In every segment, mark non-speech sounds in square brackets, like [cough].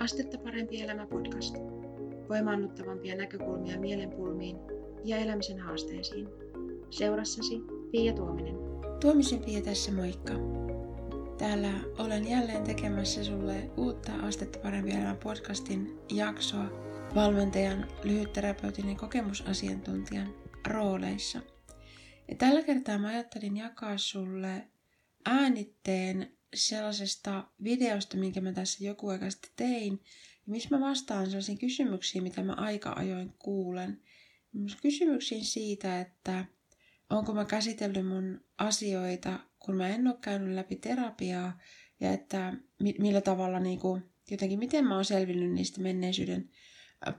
Astetta parempi elämä podcast. Voimaannuttavampia näkökulmia mielenpulmiin ja elämisen haasteisiin. Seurassasi Pia Tuominen. Tuomisen Pia tässä moikka. Täällä olen jälleen tekemässä sulle uutta Astetta parempi elämä podcastin jaksoa valmentajan, lyhytterapeutin ja kokemusasiantuntijan rooleissa. Ja tällä kertaa mä ajattelin jakaa sulle äänitteen sellaisesta videosta, minkä mä tässä joku aika sitten tein, missä mä vastaan sellaisiin kysymyksiin, mitä mä aika ajoin kuulen. Kysymyksiin siitä, että onko mä käsitellyt mun asioita, kun mä en ole käynyt läpi terapiaa, ja että millä tavalla niin kuin, jotenkin, miten mä oon selvinnyt niistä menneisyyden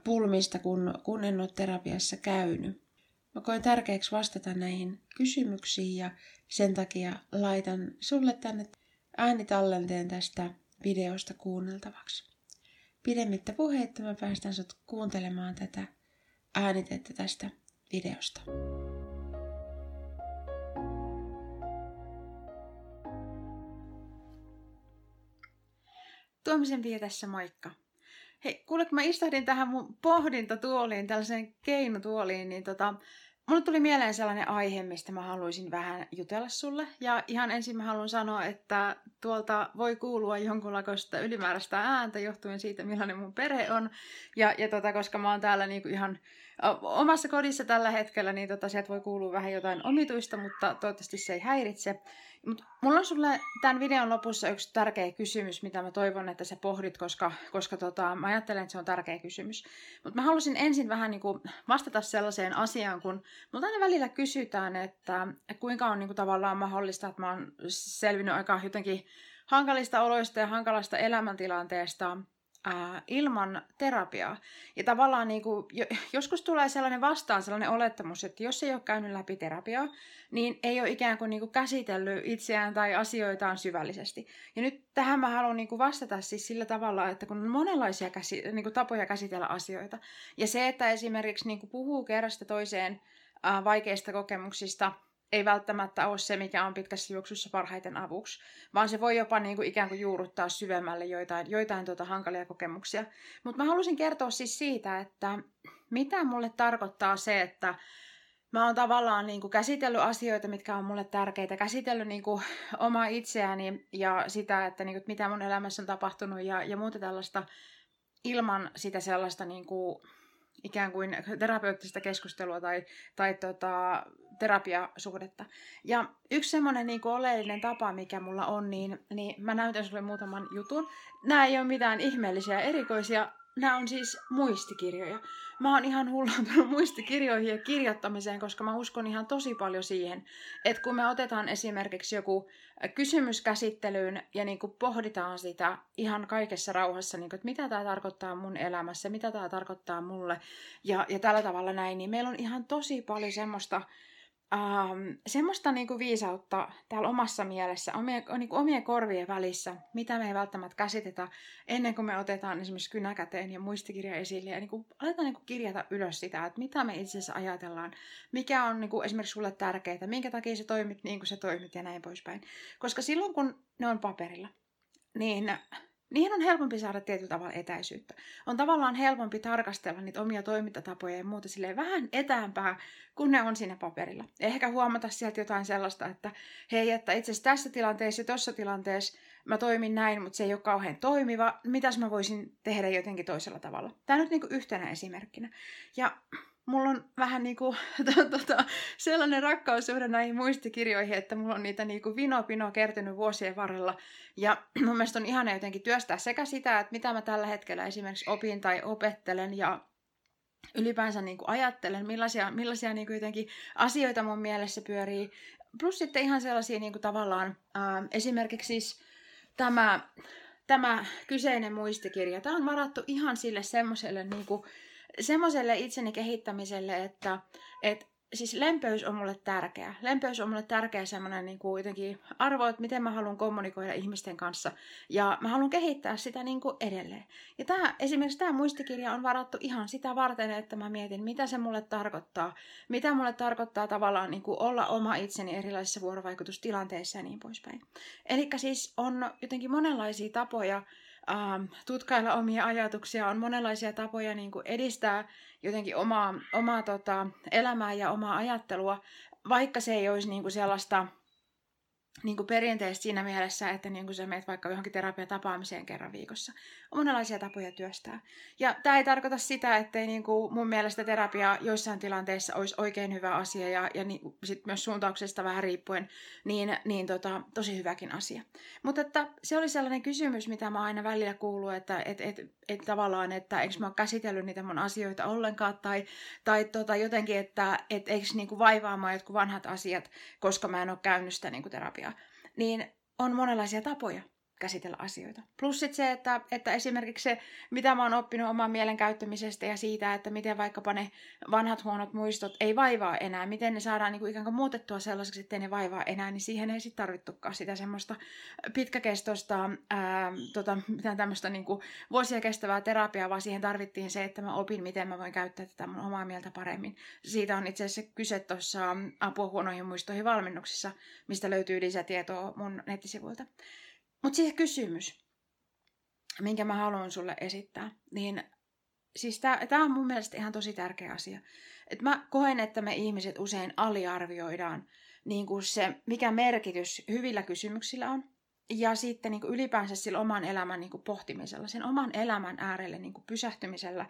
pulmista, kun, kun en ole terapiassa käynyt. Mä koen tärkeäksi vastata näihin kysymyksiin ja sen takia laitan sulle tänne äänitallenteen tästä videosta kuunneltavaksi. Pidemmittä puheitta mä päästän sut kuuntelemaan tätä äänitettä tästä videosta. Tuomisen vie tässä moikka. Hei, kuule, kun mä istahdin tähän mun pohdintatuoliin, tällaiseen keinotuoliin, niin tota, Mulle tuli mieleen sellainen aihe, mistä mä haluaisin vähän jutella sulle. Ja ihan ensin mä haluan sanoa, että tuolta voi kuulua jonkunlaista ylimääräistä ääntä johtuen siitä, millainen mun perhe on. Ja, ja tota, koska mä oon täällä niinku ihan omassa kodissa tällä hetkellä, niin tota, sieltä voi kuulua vähän jotain omituista, mutta toivottavasti se ei häiritse. Mut mulla on sulle tämän videon lopussa yksi tärkeä kysymys, mitä mä toivon, että sä pohdit, koska, koska tota, mä ajattelen, että se on tärkeä kysymys. Mutta mä halusin ensin vähän niinku vastata sellaiseen asiaan, kun multa aina välillä kysytään, että kuinka on niinku tavallaan mahdollista, että mä oon selvinnyt aika jotenkin hankalista oloista ja hankalasta elämäntilanteesta ää, ilman terapiaa. Ja tavallaan niin kuin, joskus tulee sellainen vastaan sellainen olettamus, että jos ei ole käynyt läpi terapiaa, niin ei ole ikään kuin, niin kuin käsitellyt itseään tai asioitaan syvällisesti. Ja nyt tähän mä haluan niin kuin vastata siis sillä tavalla, että kun on monenlaisia käsi, niin kuin tapoja käsitellä asioita. Ja se, että esimerkiksi niin kuin puhuu kerrasta toiseen ää, vaikeista kokemuksista – ei välttämättä ole se, mikä on pitkässä juoksussa parhaiten avuksi, vaan se voi jopa niin kuin ikään kuin juurruttaa syvemmälle joitain, joitain tuota hankalia kokemuksia. Mutta mä halusin kertoa siis siitä, että mitä mulle tarkoittaa se, että mä oon tavallaan niin kuin käsitellyt asioita, mitkä on mulle tärkeitä, käsitellyt niin kuin omaa itseäni ja sitä, että niin kuin, mitä mun elämässä on tapahtunut ja, ja muuta tällaista ilman sitä sellaista niin kuin, ikään kuin terapeuttista keskustelua tai, tai tota, terapiasuhdetta. Ja yksi semmoinen niin oleellinen tapa, mikä mulla on, niin, niin mä näytän sulle muutaman jutun. Nämä ei ole mitään ihmeellisiä erikoisia, nämä on siis muistikirjoja. Mä oon ihan hulluntunut [laughs] muistikirjoihin ja kirjoittamiseen, koska mä uskon ihan tosi paljon siihen, että kun me otetaan esimerkiksi joku kysymys käsittelyyn ja niin kuin pohditaan sitä ihan kaikessa rauhassa, niin kuin, että mitä tämä tarkoittaa mun elämässä, mitä tämä tarkoittaa mulle ja, ja tällä tavalla näin, niin meillä on ihan tosi paljon semmoista ähm, semmoista niinku viisautta täällä omassa mielessä, omien, niinku omien korvien välissä, mitä me ei välttämättä käsitetä ennen kuin me otetaan esimerkiksi kynäkäteen ja muistikirja esille ja niinku, aletaan niinku kirjata ylös sitä, että mitä me itse asiassa ajatellaan, mikä on niinku esimerkiksi sulle tärkeää, minkä takia se toimit niin kuin se toimit ja näin poispäin. Koska silloin kun ne on paperilla, niin niihin on helpompi saada tietyllä tavalla etäisyyttä. On tavallaan helpompi tarkastella niitä omia toimintatapoja ja muuta silleen vähän etäämpää, kun ne on siinä paperilla. Ehkä huomata sieltä jotain sellaista, että hei, että itse asiassa tässä tilanteessa ja tuossa tilanteessa mä toimin näin, mutta se ei ole kauhean toimiva. Mitäs mä voisin tehdä jotenkin toisella tavalla? Tämä nyt niin kuin yhtenä esimerkkinä. Ja mulla on vähän niinku, [laughs] tota, sellainen rakkaussuhde näihin muistikirjoihin, että mulla on niitä niinku vino pino kertynyt vuosien varrella. Ja [clears throat] mun mielestä on ihana jotenkin työstää sekä sitä, että mitä mä tällä hetkellä esimerkiksi opin tai opettelen ja ylipäänsä niin kuin ajattelen, millaisia, millaisia niin kuin jotenkin asioita mun mielessä pyörii. Plus sitten ihan sellaisia niin kuin tavallaan, ää, esimerkiksi siis tämä, tämä kyseinen muistikirja, tämä on varattu ihan sille semmoiselle niin kuin, semmoiselle itseni kehittämiselle, että, että siis lempeys on mulle tärkeä. Lempeys on mulle tärkeä semmoinen niin kuin jotenkin arvo, että miten mä haluan kommunikoida ihmisten kanssa. Ja mä haluan kehittää sitä niin kuin edelleen. Ja tämä, esimerkiksi tämä muistikirja on varattu ihan sitä varten, että mä mietin, mitä se mulle tarkoittaa. Mitä mulle tarkoittaa tavallaan niin kuin olla oma itseni erilaisissa vuorovaikutustilanteissa ja niin poispäin. Eli siis on jotenkin monenlaisia tapoja äh, tutkailla omia ajatuksia, on monenlaisia tapoja niin kuin edistää jotenkin omaa, omaa tota, elämää ja omaa ajattelua, vaikka se ei olisi niin kuin sellaista niin kuin perinteisesti siinä mielessä, että niin kuin sä meet vaikka johonkin terapiatapaamiseen kerran viikossa. On monenlaisia tapoja työstää. Ja tämä ei tarkoita sitä, ettei niin kuin mun mielestä terapia joissain tilanteissa olisi oikein hyvä asia ja, ja niin, sit myös suuntauksesta vähän riippuen, niin, niin tota, tosi hyväkin asia. Mutta että se oli sellainen kysymys, mitä mä aina välillä kuuluu, että et, et, et tavallaan, että eikö mä ole käsitellyt niitä mun asioita ollenkaan, tai, tai tota, jotenkin, että et, eikö niin kuin vaivaa jotkut vanhat asiat, koska mä en ole käynyt sitä niin kuin terapiaa niin on monenlaisia tapoja käsitellä asioita. Plus sit se, että, että esimerkiksi se, mitä mä oon oppinut oman mielen käyttämisestä ja siitä, että miten vaikkapa ne vanhat huonot muistot ei vaivaa enää, miten ne saadaan niin kuin ikään kuin muutettua sellaiseksi, että ne vaivaa enää, niin siihen ei sitten tarvittukaan sitä semmoista pitkäkestoista, ää, tota, mitään tämmöistä niin kuin vuosia kestävää terapiaa, vaan siihen tarvittiin se, että mä opin, miten mä voin käyttää tätä mun omaa mieltä paremmin. Siitä on itse asiassa kyse tuossa apua huonoihin muistoihin valmennuksissa, mistä löytyy lisätietoa mun nettisivuilta. Mutta siis kysymys, minkä mä haluan sulle esittää, niin siis tämä on mun mielestä ihan tosi tärkeä asia. Et mä koen, että me ihmiset usein aliarvioidaan niin kuin se, mikä merkitys hyvillä kysymyksillä on. Ja sitten niin kuin ylipäänsä sillä oman elämän niin kuin pohtimisella, sen oman elämän äärelle niin kuin pysähtymisellä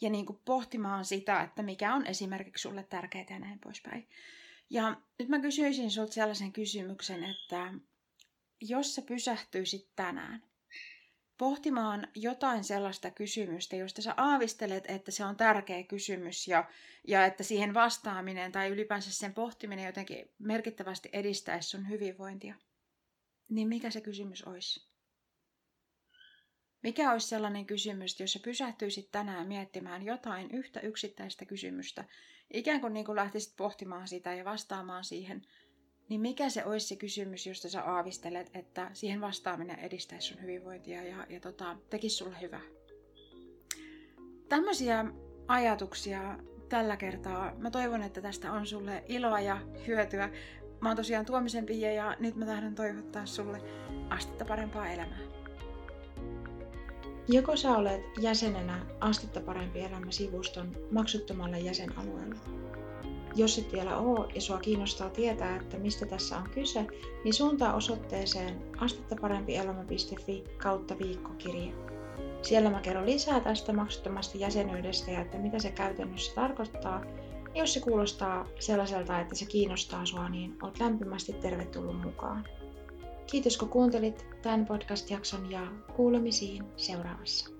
ja niin kuin pohtimaan sitä, että mikä on esimerkiksi sulle tärkeää ja näin poispäin. Ja nyt mä kysyisin sulta sellaisen kysymyksen, että jos sä pysähtyisit tänään pohtimaan jotain sellaista kysymystä, josta sä aavistelet, että se on tärkeä kysymys ja, ja että siihen vastaaminen tai ylipäänsä sen pohtiminen jotenkin merkittävästi edistäisi sun hyvinvointia, niin mikä se kysymys olisi? Mikä olisi sellainen kysymys, jos sä pysähtyisit tänään miettimään jotain yhtä yksittäistä kysymystä, ikään kuin, niin kuin lähtisit pohtimaan sitä ja vastaamaan siihen – niin mikä se olisi se kysymys, josta sä aavistelet, että siihen vastaaminen edistäisi sun hyvinvointia ja, ja tota, tekisi sulle hyvää? Tämmöisiä ajatuksia tällä kertaa. Mä toivon, että tästä on sulle iloa ja hyötyä. Mä oon tosiaan Tuomisen Pia ja nyt mä tahdon toivottaa sulle astetta parempaa elämää. Joko sä olet jäsenenä Astetta parempi elämä sivuston maksuttomalla jäsenalueella jos et vielä oo ja sua kiinnostaa tietää, että mistä tässä on kyse, niin suuntaa osoitteeseen astettaparempielämä.fi kautta viikkokirja. Siellä mä kerron lisää tästä maksuttomasta jäsenyydestä ja että mitä se käytännössä tarkoittaa. Jos se kuulostaa sellaiselta, että se kiinnostaa sua, niin oot lämpimästi tervetullut mukaan. Kiitos kun kuuntelit tämän podcast-jakson ja kuulemisiin seuraavassa.